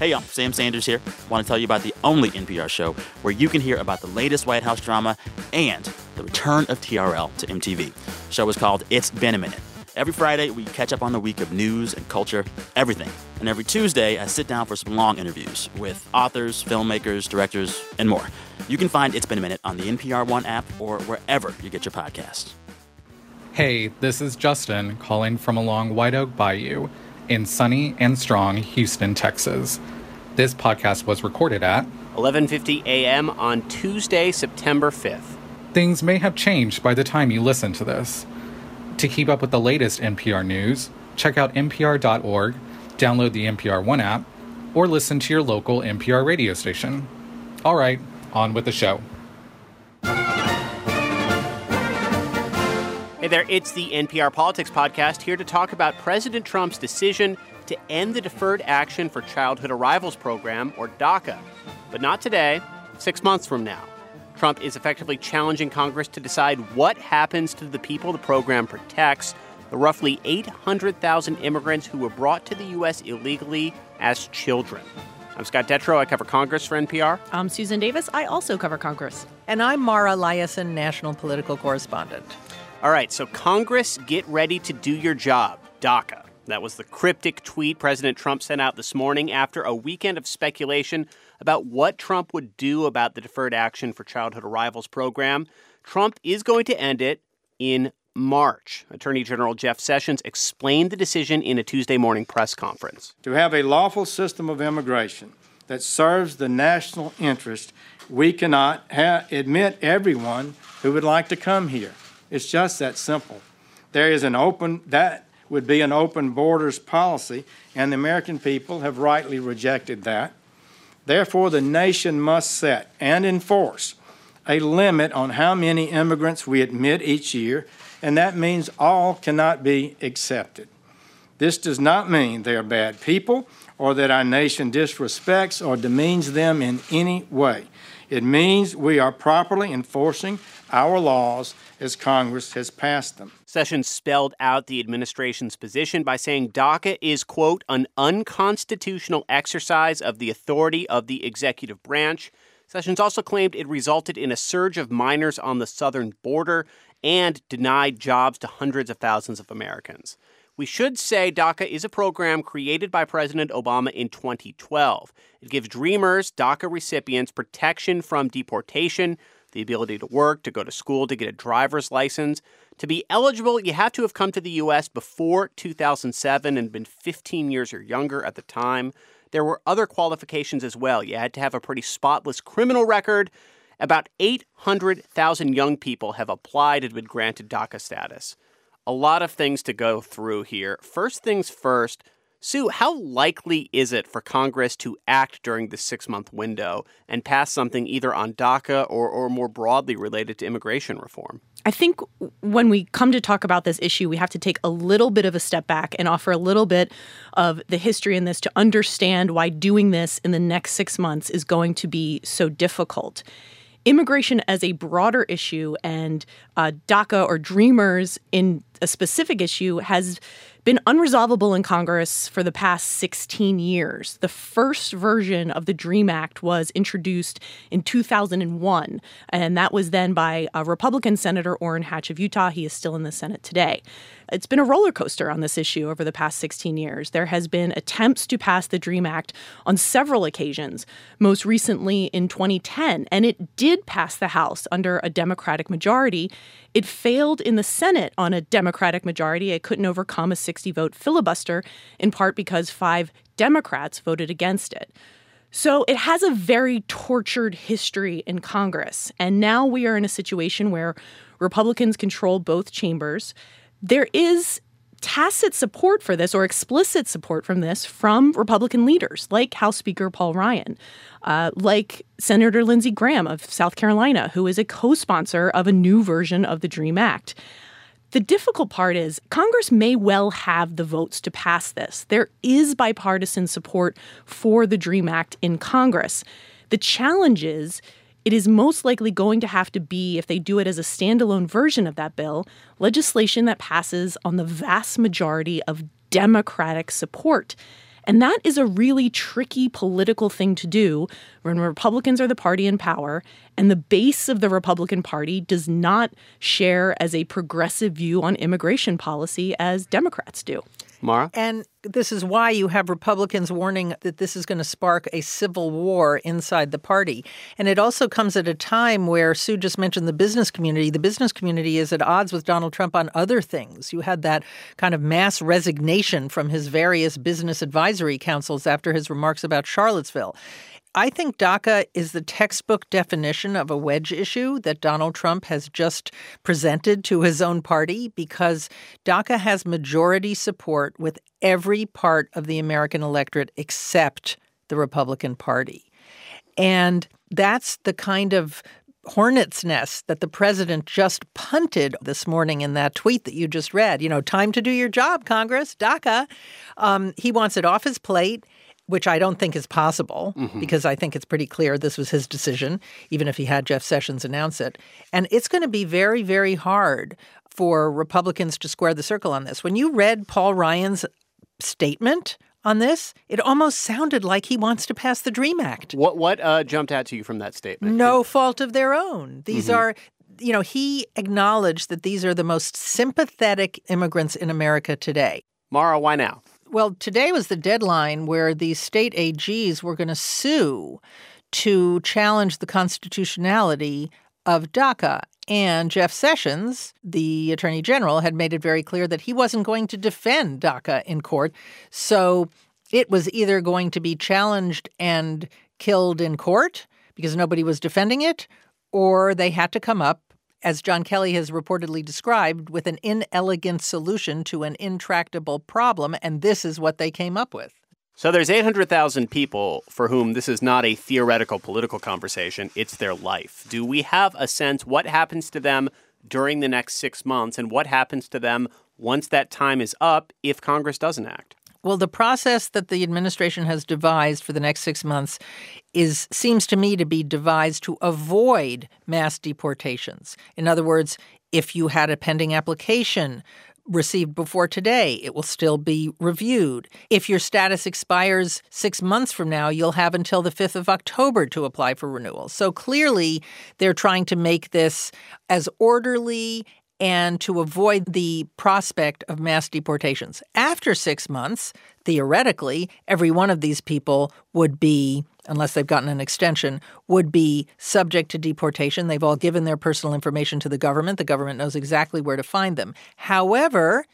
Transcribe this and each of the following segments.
Hey, y'all, Sam Sanders here. Want to tell you about the only NPR show where you can hear about the latest White House drama and the return of TRL to MTV. The show is called It's Been a Minute. Every Friday, we catch up on the week of news and culture, everything. And every Tuesday, I sit down for some long interviews with authors, filmmakers, directors, and more. You can find It's Been a Minute on the NPR One app or wherever you get your podcasts. Hey, this is Justin calling from along White Oak Bayou in sunny and strong Houston, Texas. This podcast was recorded at 11:50 a.m. on Tuesday, September 5th. Things may have changed by the time you listen to this. To keep up with the latest NPR news, check out npr.org, download the NPR One app, or listen to your local NPR radio station. All right, on with the show. Hey there, it's the NPR Politics Podcast here to talk about President Trump's decision to end the Deferred Action for Childhood Arrivals program, or DACA. But not today, six months from now. Trump is effectively challenging Congress to decide what happens to the people the program protects, the roughly 800,000 immigrants who were brought to the U.S. illegally as children. I'm Scott Detrow. I cover Congress for NPR. I'm Susan Davis. I also cover Congress. And I'm Mara Liasson, national political correspondent. All right, so Congress, get ready to do your job. DACA. That was the cryptic tweet President Trump sent out this morning after a weekend of speculation about what Trump would do about the Deferred Action for Childhood Arrivals program. Trump is going to end it in March. Attorney General Jeff Sessions explained the decision in a Tuesday morning press conference. To have a lawful system of immigration that serves the national interest, we cannot ha- admit everyone who would like to come here. It's just that simple. There is an open, that would be an open borders policy, and the American people have rightly rejected that. Therefore, the nation must set and enforce a limit on how many immigrants we admit each year, and that means all cannot be accepted. This does not mean they are bad people or that our nation disrespects or demeans them in any way. It means we are properly enforcing our laws as Congress has passed them. Sessions spelled out the administration's position by saying DACA is, quote, an unconstitutional exercise of the authority of the executive branch. Sessions also claimed it resulted in a surge of minors on the southern border and denied jobs to hundreds of thousands of Americans. We should say DACA is a program created by President Obama in 2012. It gives Dreamers, DACA recipients, protection from deportation, the ability to work, to go to school, to get a driver's license. To be eligible, you have to have come to the U.S. before 2007 and been 15 years or younger at the time. There were other qualifications as well. You had to have a pretty spotless criminal record. About 800,000 young people have applied and been granted DACA status. A lot of things to go through here. First things first, Sue, how likely is it for Congress to act during this six month window and pass something either on DACA or, or more broadly related to immigration reform? I think when we come to talk about this issue, we have to take a little bit of a step back and offer a little bit of the history in this to understand why doing this in the next six months is going to be so difficult immigration as a broader issue and uh, DACA or Dreamers in a specific issue has been unresolvable in Congress for the past 16 years. The first version of the DREAM Act was introduced in 2001, and that was then by a Republican Senator Orrin Hatch of Utah. He is still in the Senate today. It's been a roller coaster on this issue over the past 16 years. There has been attempts to pass the DREAM Act on several occasions, most recently in 2010, and it did pass the House under a Democratic majority. It failed in the Senate on a Democratic majority. It couldn't overcome a 60 vote filibuster, in part because five Democrats voted against it. So it has a very tortured history in Congress. And now we are in a situation where Republicans control both chambers. There is tacit support for this or explicit support from this from Republican leaders like House Speaker Paul Ryan, uh, like Senator Lindsey Graham of South Carolina, who is a co sponsor of a new version of the DREAM Act. The difficult part is Congress may well have the votes to pass this. There is bipartisan support for the DREAM Act in Congress. The challenge is it is most likely going to have to be, if they do it as a standalone version of that bill, legislation that passes on the vast majority of Democratic support. And that is a really tricky political thing to do when Republicans are the party in power and the base of the Republican Party does not share as a progressive view on immigration policy as Democrats do. Mara? And this is why you have Republicans warning that this is going to spark a civil war inside the party. And it also comes at a time where Sue just mentioned the business community. The business community is at odds with Donald Trump on other things. You had that kind of mass resignation from his various business advisory councils after his remarks about Charlottesville. I think DACA is the textbook definition of a wedge issue that Donald Trump has just presented to his own party because DACA has majority support with every part of the American electorate except the Republican Party. And that's the kind of hornet's nest that the president just punted this morning in that tweet that you just read. You know, time to do your job, Congress, DACA. Um, he wants it off his plate which I don't think is possible mm-hmm. because I think it's pretty clear this was his decision, even if he had Jeff Sessions announce it. And it's going to be very, very hard for Republicans to square the circle on this. When you read Paul Ryan's statement on this, it almost sounded like he wants to pass the Dream Act. What what uh, jumped out to you from that statement? No fault of their own. These mm-hmm. are you know, he acknowledged that these are the most sympathetic immigrants in America today. Mara, why now? Well, today was the deadline where the state AGs were going to sue to challenge the constitutionality of DACA. And Jeff Sessions, the attorney general, had made it very clear that he wasn't going to defend DACA in court. So it was either going to be challenged and killed in court because nobody was defending it, or they had to come up as John Kelly has reportedly described, with an inelegant solution to an intractable problem. And this is what they came up with. So there's 800,000 people for whom this is not a theoretical political conversation, it's their life. Do we have a sense what happens to them during the next 6 months and what happens to them once that time is up if Congress doesn't act? Well, the process that the administration has devised for the next six months is seems to me to be devised to avoid mass deportations. In other words, if you had a pending application received before today, it will still be reviewed. If your status expires six months from now, you'll have until the 5th of October to apply for renewal. So clearly, they're trying to make this as orderly and to avoid the prospect of mass deportations. After six months, theoretically, every one of these people would be, unless they've gotten an extension, would be subject to deportation. They've all given their personal information to the government. The government knows exactly where to find them. However,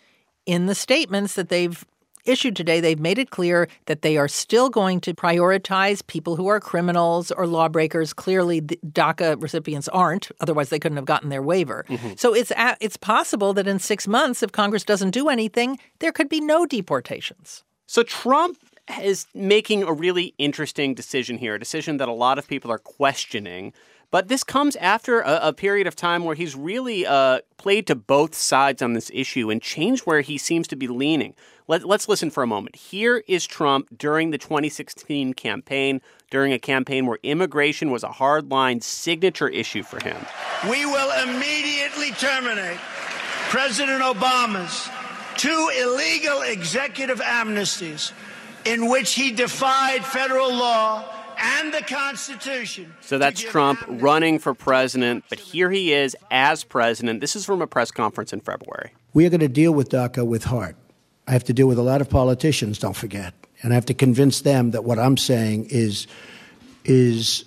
in the statements that they've issued today, they've made it clear that they are still going to prioritize people who are criminals or lawbreakers. Clearly, the DACA recipients aren't; otherwise, they couldn't have gotten their waiver. Mm-hmm. So it's it's possible that in six months, if Congress doesn't do anything, there could be no deportations. So Trump is making a really interesting decision here, a decision that a lot of people are questioning. But this comes after a, a period of time where he's really uh, played to both sides on this issue and changed where he seems to be leaning. Let, us listen for a moment. Here is Trump during the 2016 campaign, during a campaign where immigration was a hardline signature issue for him. We will immediately terminate President Obama's two illegal executive amnesties in which he defied federal law and the Constitution. So that's Trump running for president, but here he is as president. This is from a press conference in February. We are going to deal with DACA with heart. I have to deal with a lot of politicians, don't forget. And I have to convince them that what I'm saying is, is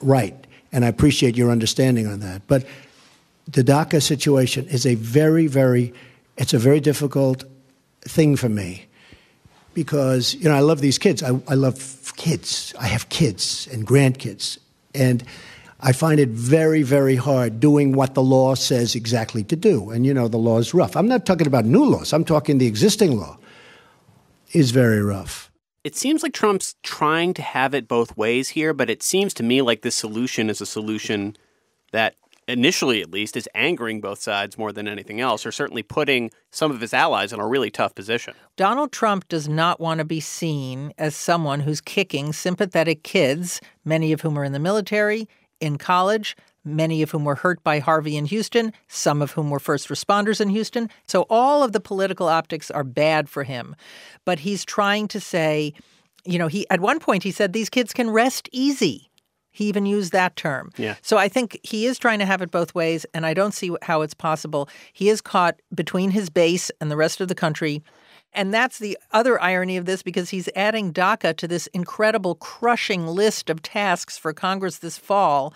right. And I appreciate your understanding on that. But the DACA situation is a very, very, it's a very difficult thing for me because, you know, I love these kids. I, I love kids. I have kids and grandkids. And I find it very, very hard doing what the law says exactly to do. And you know, the law is rough. I'm not talking about new laws, I'm talking the existing law is very rough. It seems like Trump's trying to have it both ways here, but it seems to me like this solution is a solution that initially at least is angering both sides more than anything else or certainly putting some of his allies in a really tough position. Donald Trump does not want to be seen as someone who's kicking sympathetic kids, many of whom are in the military, in college, many of whom were hurt by Harvey in Houston, some of whom were first responders in Houston. So all of the political optics are bad for him. But he's trying to say, you know, he at one point he said these kids can rest easy. He even used that term. Yeah. So I think he is trying to have it both ways, and I don't see how it's possible. He is caught between his base and the rest of the country. And that's the other irony of this because he's adding DACA to this incredible, crushing list of tasks for Congress this fall,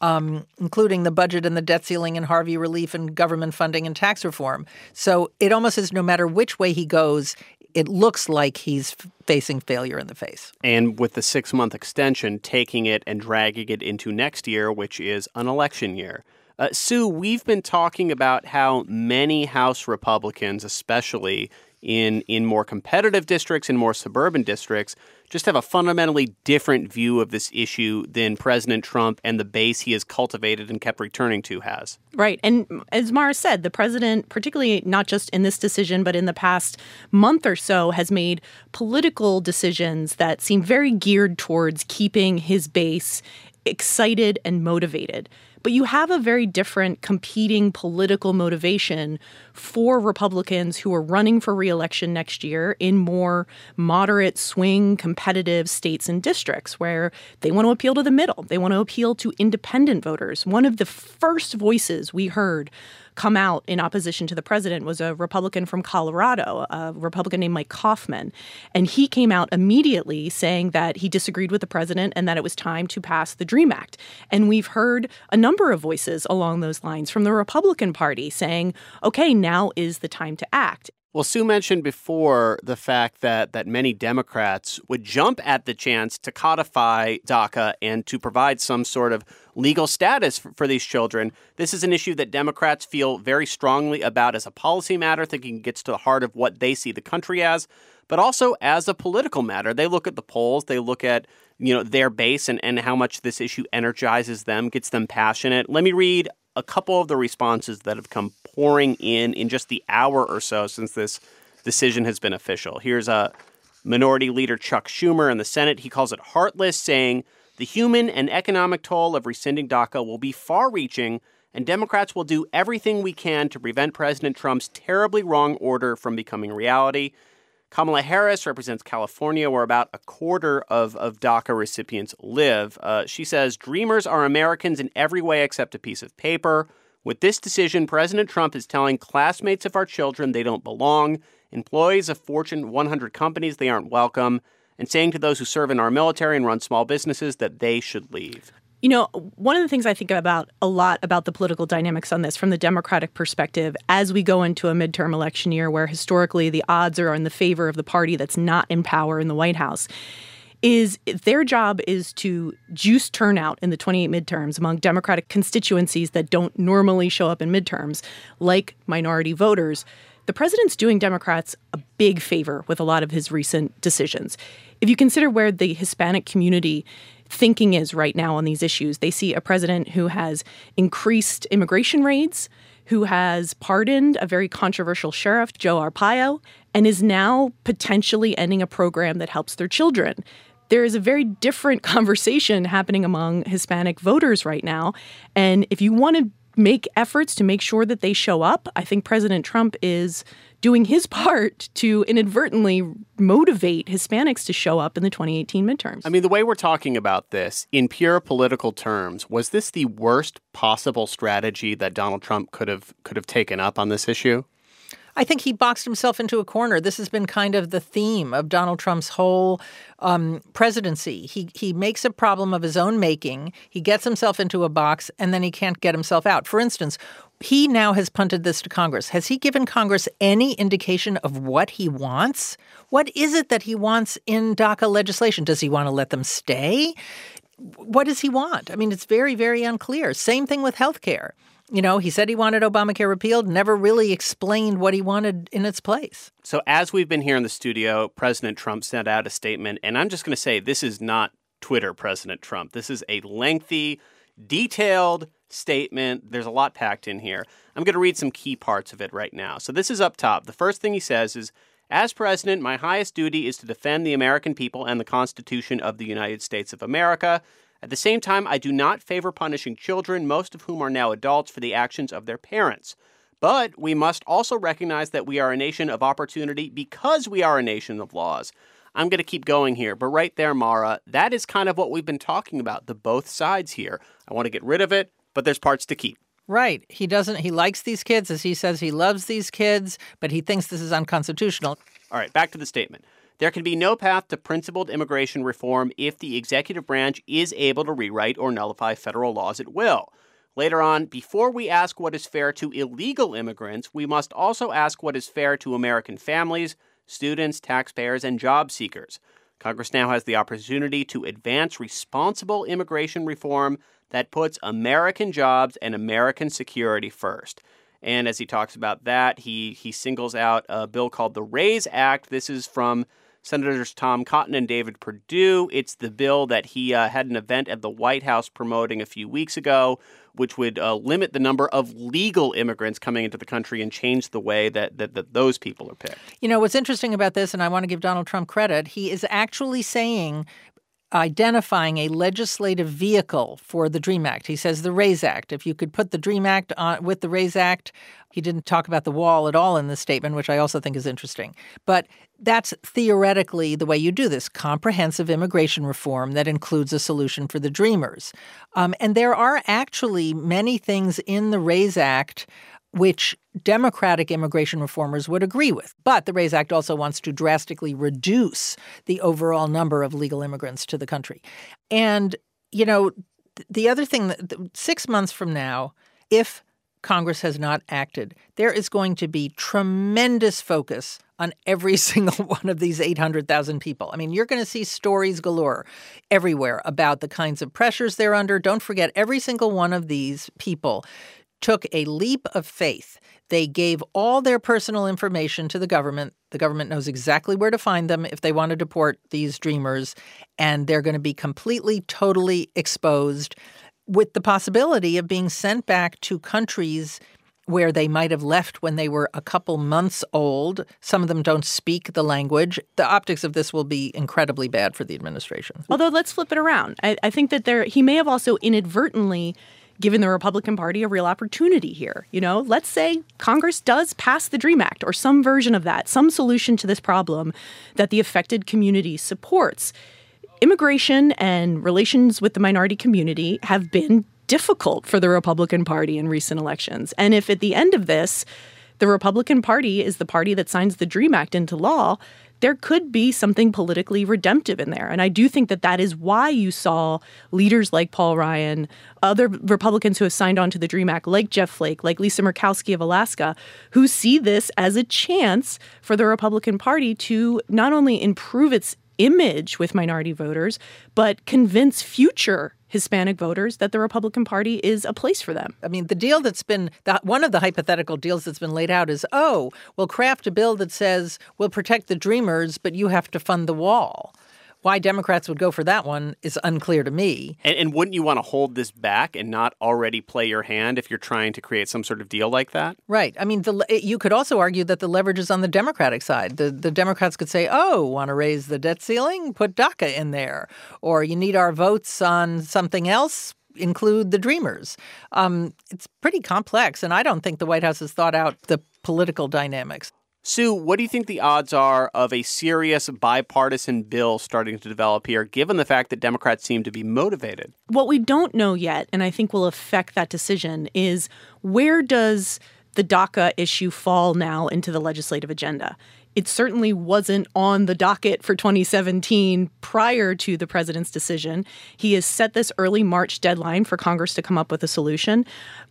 um, including the budget and the debt ceiling and Harvey relief and government funding and tax reform. So it almost is no matter which way he goes, it looks like he's facing failure in the face. And with the six month extension, taking it and dragging it into next year, which is an election year. Uh, Sue, we've been talking about how many House Republicans, especially in in more competitive districts and more suburban districts just have a fundamentally different view of this issue than President Trump and the base he has cultivated and kept returning to has. Right. And as Mara said, the president, particularly not just in this decision, but in the past month or so, has made political decisions that seem very geared towards keeping his base excited and motivated. But you have a very different competing political motivation for Republicans who are running for reelection next year in more moderate, swing, competitive states and districts where they want to appeal to the middle. They want to appeal to independent voters. One of the first voices we heard come out in opposition to the president was a Republican from Colorado, a Republican named Mike Coffman. And he came out immediately saying that he disagreed with the president and that it was time to pass the DREAM Act. And we've heard a number of voices along those lines from the Republican Party saying, okay, now is the time to act. Well, Sue mentioned before the fact that that many Democrats would jump at the chance to codify DACA and to provide some sort of legal status for, for, these children. This is an issue that Democrats feel very strongly about as a policy matter, thinking it gets to the heart of what they see the country as, but also as a political matter. They look at the polls, they look at you know their base and, and how much this issue energizes them, gets them passionate. Let me read a couple of the responses that have come pouring in in just the hour or so since this decision has been official. Here's a Minority Leader Chuck Schumer in the Senate. He calls it heartless, saying the human and economic toll of rescinding DACA will be far reaching, and Democrats will do everything we can to prevent President Trump's terribly wrong order from becoming reality. Kamala Harris represents California, where about a quarter of, of DACA recipients live. Uh, she says Dreamers are Americans in every way except a piece of paper. With this decision, President Trump is telling classmates of our children they don't belong, employees of Fortune 100 companies they aren't welcome, and saying to those who serve in our military and run small businesses that they should leave. You know, one of the things I think about a lot about the political dynamics on this from the Democratic perspective as we go into a midterm election year where historically the odds are in the favor of the party that's not in power in the White House is their job is to juice turnout in the 28 midterms among Democratic constituencies that don't normally show up in midterms, like minority voters. The president's doing Democrats a big favor with a lot of his recent decisions. If you consider where the Hispanic community thinking is right now on these issues, they see a president who has increased immigration raids, who has pardoned a very controversial sheriff, Joe Arpaio, and is now potentially ending a program that helps their children there is a very different conversation happening among Hispanic voters right now. And if you want to make efforts to make sure that they show up, I think President Trump is doing his part to inadvertently motivate Hispanics to show up in the 2018 midterms. I mean, the way we're talking about this in pure political terms, was this the worst possible strategy that Donald Trump could have could have taken up on this issue? I think he boxed himself into a corner. This has been kind of the theme of Donald Trump's whole um, presidency. He he makes a problem of his own making. He gets himself into a box, and then he can't get himself out. For instance, he now has punted this to Congress. Has he given Congress any indication of what he wants? What is it that he wants in DACA legislation? Does he want to let them stay? What does he want? I mean, it's very, very unclear. Same thing with health care. You know, he said he wanted Obamacare repealed, never really explained what he wanted in its place. So, as we've been here in the studio, President Trump sent out a statement, and I'm just going to say this is not Twitter President Trump. This is a lengthy, detailed statement. There's a lot packed in here. I'm going to read some key parts of it right now. So, this is up top. The first thing he says is As president, my highest duty is to defend the American people and the Constitution of the United States of America. At the same time, I do not favor punishing children, most of whom are now adults, for the actions of their parents. But we must also recognize that we are a nation of opportunity because we are a nation of laws. I'm going to keep going here, but right there, Mara, that is kind of what we've been talking about the both sides here. I want to get rid of it, but there's parts to keep. Right. He doesn't, he likes these kids, as he says he loves these kids, but he thinks this is unconstitutional. All right, back to the statement. There can be no path to principled immigration reform if the executive branch is able to rewrite or nullify federal laws at will. Later on, before we ask what is fair to illegal immigrants, we must also ask what is fair to American families, students, taxpayers, and job seekers. Congress now has the opportunity to advance responsible immigration reform that puts American jobs and American security first. And as he talks about that, he, he singles out a bill called the RAISE Act. This is from Senators Tom Cotton and David Perdue. It's the bill that he uh, had an event at the White House promoting a few weeks ago, which would uh, limit the number of legal immigrants coming into the country and change the way that, that, that those people are picked. You know, what's interesting about this, and I want to give Donald Trump credit, he is actually saying identifying a legislative vehicle for the DREAM Act. He says the RAISE Act. If you could put the DREAM Act on, with the RAISE Act, he didn't talk about the wall at all in this statement, which I also think is interesting. But that's theoretically the way you do this comprehensive immigration reform that includes a solution for the dreamers. Um, and there are actually many things in the RAISE Act which Democratic immigration reformers would agree with. But the RAISE Act also wants to drastically reduce the overall number of legal immigrants to the country. And, you know, the other thing that six months from now, if Congress has not acted, there is going to be tremendous focus on every single one of these 800,000 people. I mean, you're going to see stories galore everywhere about the kinds of pressures they're under. Don't forget, every single one of these people took a leap of faith. They gave all their personal information to the government. The government knows exactly where to find them if they want to deport these dreamers, and they're going to be completely, totally exposed with the possibility of being sent back to countries where they might have left when they were a couple months old. Some of them don't speak the language. The optics of this will be incredibly bad for the administration. Although, let's flip it around. I, I think that there he may have also inadvertently given the Republican Party a real opportunity here. You know, let's say Congress does pass the DREAM Act or some version of that, some solution to this problem that the affected community supports. Immigration and relations with the minority community have been difficult for the Republican Party in recent elections. And if at the end of this, the Republican Party is the party that signs the DREAM Act into law, there could be something politically redemptive in there. And I do think that that is why you saw leaders like Paul Ryan, other Republicans who have signed on to the DREAM Act, like Jeff Flake, like Lisa Murkowski of Alaska, who see this as a chance for the Republican Party to not only improve its image with minority voters, but convince future Hispanic voters that the Republican Party is a place for them. I mean, the deal that's been one of the hypothetical deals that's been laid out is, oh, we'll craft a bill that says we'll protect the dreamers, but you have to fund the wall. Why Democrats would go for that one is unclear to me. And, and, wouldn't you want to hold this back and not already play your hand if you're trying to create some sort of deal like that? Right. I mean, the, you could also argue that the leverage is on the Democratic side. The, the Democrats could say, oh, want to raise the debt ceiling? Put DACA in there. Or you need our votes on something else? include the dreamers. Um, it's pretty complex, and I don't think the White House has thought out the political dynamics. Sue, what do you think the odds are of a serious bipartisan bill starting to develop here, given the fact that Democrats seem to be motivated? What we don't know yet, and I think will affect that decision, is where does the DACA issue fall now into the legislative agenda? It certainly wasn't on the docket for 2017 prior to the president's decision. He has set this early March deadline for Congress to come up with a solution.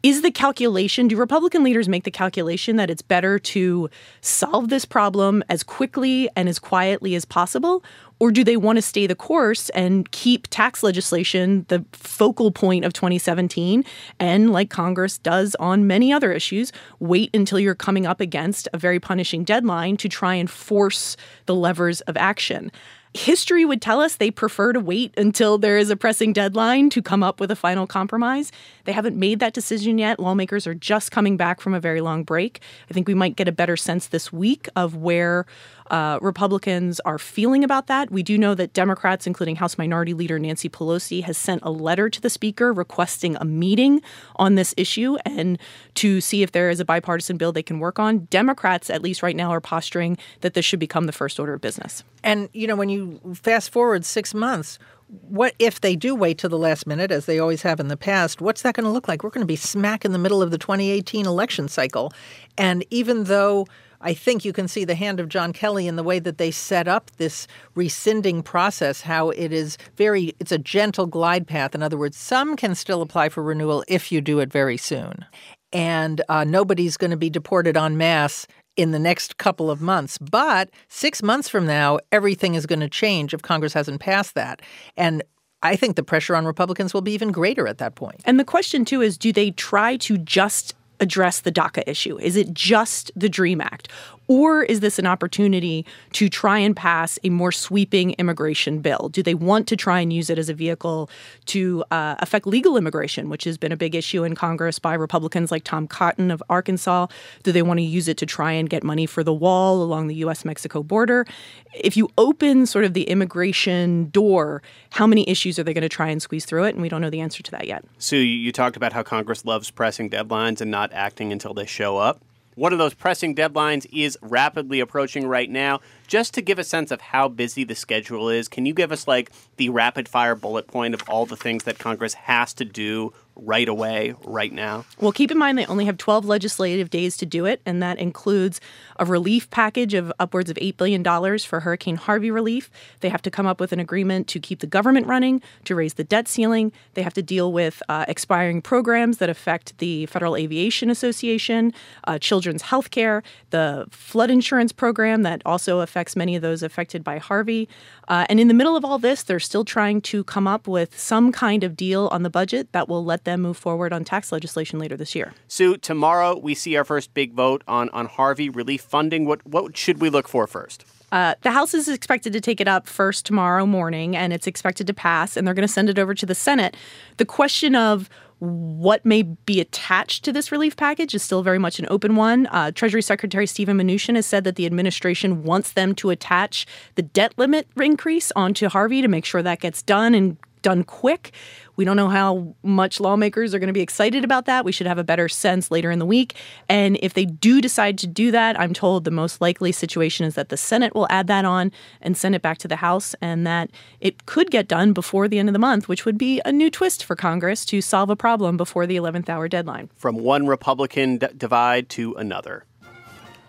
Is the calculation, do Republican leaders make the calculation that it's better to solve this problem as quickly and as quietly as possible? Or do they want to stay the course and keep tax legislation the focal point of 2017? And, like Congress does on many other issues, wait until you're coming up against a very punishing deadline to try and force the levers of action. History would tell us they prefer to wait until there is a pressing deadline to come up with a final compromise. They haven't made that decision yet. Lawmakers are just coming back from a very long break. I think we might get a better sense this week of where uh, Republicans are feeling about that. We do know that Democrats, including House Minority Leader Nancy Pelosi, has sent a letter to the Speaker requesting a meeting on this issue and to see if there is a bipartisan bill they can work on. Democrats, at least right now, are posturing that this should become the first order of business. And, you know, when you fast forward six months, what if they do wait to the last minute, as they always have in the past? What's that going to look like? We're going to be smack in the middle of the 2018 election cycle. And even though I think you can see the hand of John Kelly in the way that they set up this rescinding process, how it is very, it's a gentle glide path. In other words, some can still apply for renewal if you do it very soon. And uh, nobody's going to be deported en masse in the next couple of months. But six months from now, everything is going to change if Congress hasn't passed that. And I think the pressure on Republicans will be even greater at that point. And the question, too, is do they try to just address the DACA issue? Is it just the DREAM Act? Or is this an opportunity to try and pass a more sweeping immigration bill? Do they want to try and use it as a vehicle to uh, affect legal immigration, which has been a big issue in Congress by Republicans like Tom Cotton of Arkansas? Do they want to use it to try and get money for the wall along the U.S. Mexico border? If you open sort of the immigration door, how many issues are they going to try and squeeze through it? And we don't know the answer to that yet. Sue, you talked about how Congress loves pressing deadlines and not acting until they show up. One of those pressing deadlines is rapidly approaching right now. Just to give a sense of how busy the schedule is, can you give us like the rapid fire bullet point of all the things that Congress has to do right away, right now? Well, keep in mind they only have 12 legislative days to do it, and that includes a relief package of upwards of $8 billion for Hurricane Harvey relief. They have to come up with an agreement to keep the government running, to raise the debt ceiling. They have to deal with uh, expiring programs that affect the Federal Aviation Association, uh, children's health care, the flood insurance program that also affects many of those affected by Harvey. Uh, and in the middle of all this, they're still trying to come up with some kind of deal on the budget that will let them move forward on tax legislation later this year. Sue, tomorrow we see our first big vote on, on Harvey relief funding. What, what should we look for first? Uh, the House is expected to take it up first tomorrow morning, and it's expected to pass, and they're going to send it over to the Senate. The question of what may be attached to this relief package is still very much an open one. Uh, Treasury Secretary Steven Mnuchin has said that the administration wants them to attach the debt limit increase onto Harvey to make sure that gets done and done quick. We don't know how much lawmakers are going to be excited about that. We should have a better sense later in the week. And if they do decide to do that, I'm told the most likely situation is that the Senate will add that on and send it back to the House, and that it could get done before the end of the month, which would be a new twist for Congress to solve a problem before the 11th hour deadline. From one Republican d- divide to another.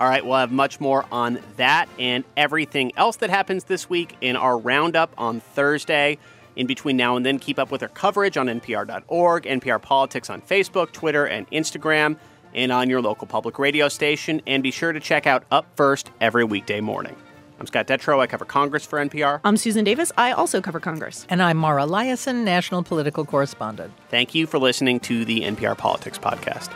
All right, we'll have much more on that and everything else that happens this week in our roundup on Thursday. In between now and then, keep up with our coverage on npr.org, NPR Politics on Facebook, Twitter, and Instagram, and on your local public radio station. And be sure to check out Up First every weekday morning. I'm Scott Detrow. I cover Congress for NPR. I'm Susan Davis. I also cover Congress. And I'm Mara Liasson, national political correspondent. Thank you for listening to the NPR Politics Podcast.